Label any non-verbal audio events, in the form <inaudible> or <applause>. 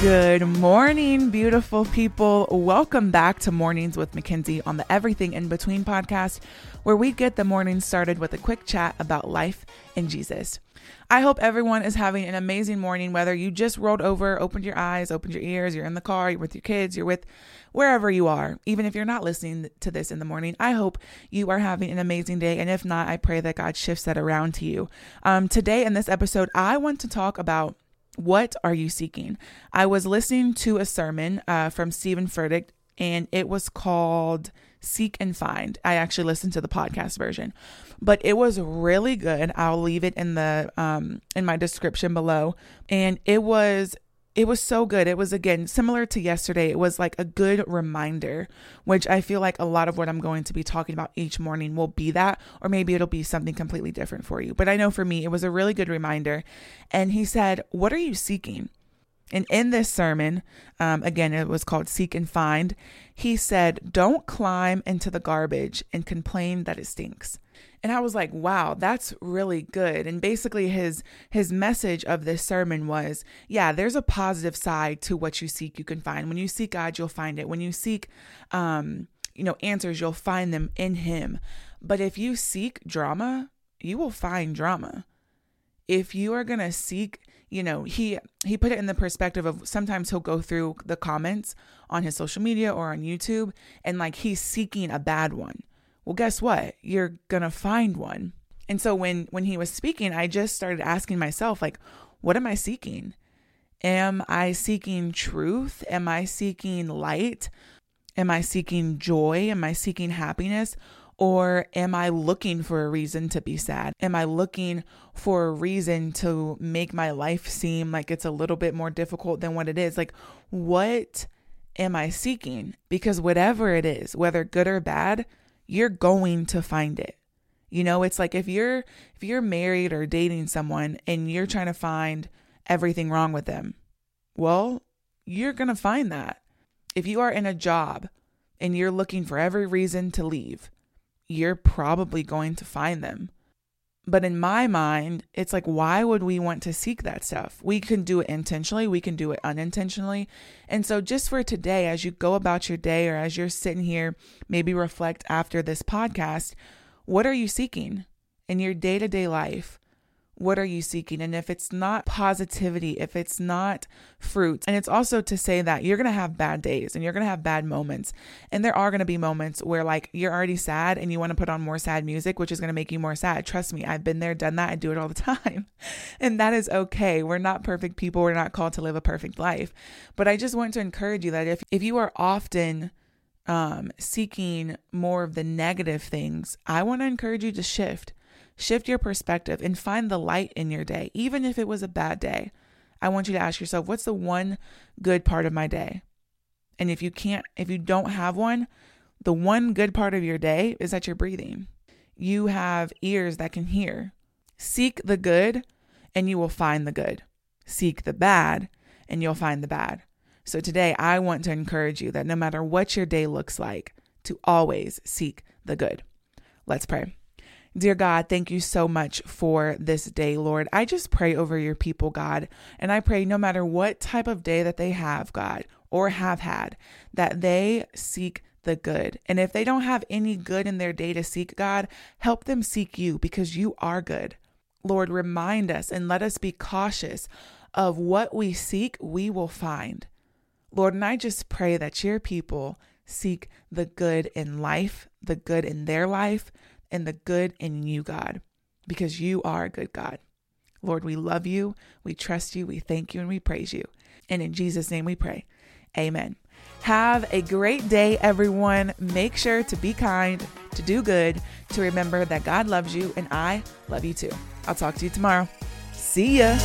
Good morning, beautiful people. Welcome back to Mornings with Mackenzie on the Everything in Between podcast, where we get the morning started with a quick chat about life in Jesus. I hope everyone is having an amazing morning, whether you just rolled over, opened your eyes, opened your ears, you're in the car, you're with your kids, you're with wherever you are. Even if you're not listening to this in the morning, I hope you are having an amazing day. And if not, I pray that God shifts that around to you. Um, today, in this episode, I want to talk about what are you seeking? I was listening to a sermon uh, from Steven Furtick, and it was called Seek and Find. I actually listened to the podcast version, but it was really good. I'll leave it in the um, in my description below, and it was it was so good. It was again similar to yesterday. It was like a good reminder, which I feel like a lot of what I'm going to be talking about each morning will be that, or maybe it'll be something completely different for you. But I know for me, it was a really good reminder. And he said, What are you seeking? And in this sermon, um, again, it was called Seek and Find, he said, Don't climb into the garbage and complain that it stinks. And I was like, wow, that's really good. And basically his his message of this sermon was, yeah, there's a positive side to what you seek you can find. When you seek God, you'll find it. When you seek um, you know, answers, you'll find them in him. But if you seek drama, you will find drama. If you are going to seek, you know, he he put it in the perspective of sometimes he'll go through the comments on his social media or on YouTube and like he's seeking a bad one well, guess what? You're going to find one. And so when when he was speaking, I just started asking myself like, what am I seeking? Am I seeking truth? Am I seeking light? Am I seeking joy? Am I seeking happiness? Or am I looking for a reason to be sad? Am I looking for a reason to make my life seem like it's a little bit more difficult than what it is? Like, what am I seeking? Because whatever it is, whether good or bad, you're going to find it. You know, it's like if you're if you're married or dating someone and you're trying to find everything wrong with them, well, you're going to find that. If you are in a job and you're looking for every reason to leave, you're probably going to find them. But in my mind, it's like, why would we want to seek that stuff? We can do it intentionally, we can do it unintentionally. And so, just for today, as you go about your day or as you're sitting here, maybe reflect after this podcast, what are you seeking in your day to day life? What are you seeking? And if it's not positivity, if it's not fruit, and it's also to say that you're going to have bad days and you're going to have bad moments. And there are going to be moments where, like, you're already sad and you want to put on more sad music, which is going to make you more sad. Trust me, I've been there, done that. I do it all the <laughs> time. and that is okay. We're not perfect people. We're not called to live a perfect life. But I just want to encourage you that if, if you are often, um, seeking more of the negative things, I want to encourage you to shift. Shift your perspective and find the light in your day, even if it was a bad day. I want you to ask yourself, what's the one good part of my day? And if you can't, if you don't have one, the one good part of your day is that you're breathing. You have ears that can hear. Seek the good and you will find the good. Seek the bad and you'll find the bad. So today, I want to encourage you that no matter what your day looks like, to always seek the good. Let's pray. Dear God, thank you so much for this day, Lord. I just pray over your people, God, and I pray no matter what type of day that they have, God, or have had, that they seek the good. And if they don't have any good in their day to seek, God, help them seek you because you are good. Lord, remind us and let us be cautious of what we seek, we will find. Lord, and I just pray that your people seek the good in life, the good in their life, and the good in you, God, because you are a good God. Lord, we love you, we trust you, we thank you, and we praise you. And in Jesus' name we pray. Amen. Have a great day, everyone. Make sure to be kind, to do good, to remember that God loves you and I love you too. I'll talk to you tomorrow. See ya.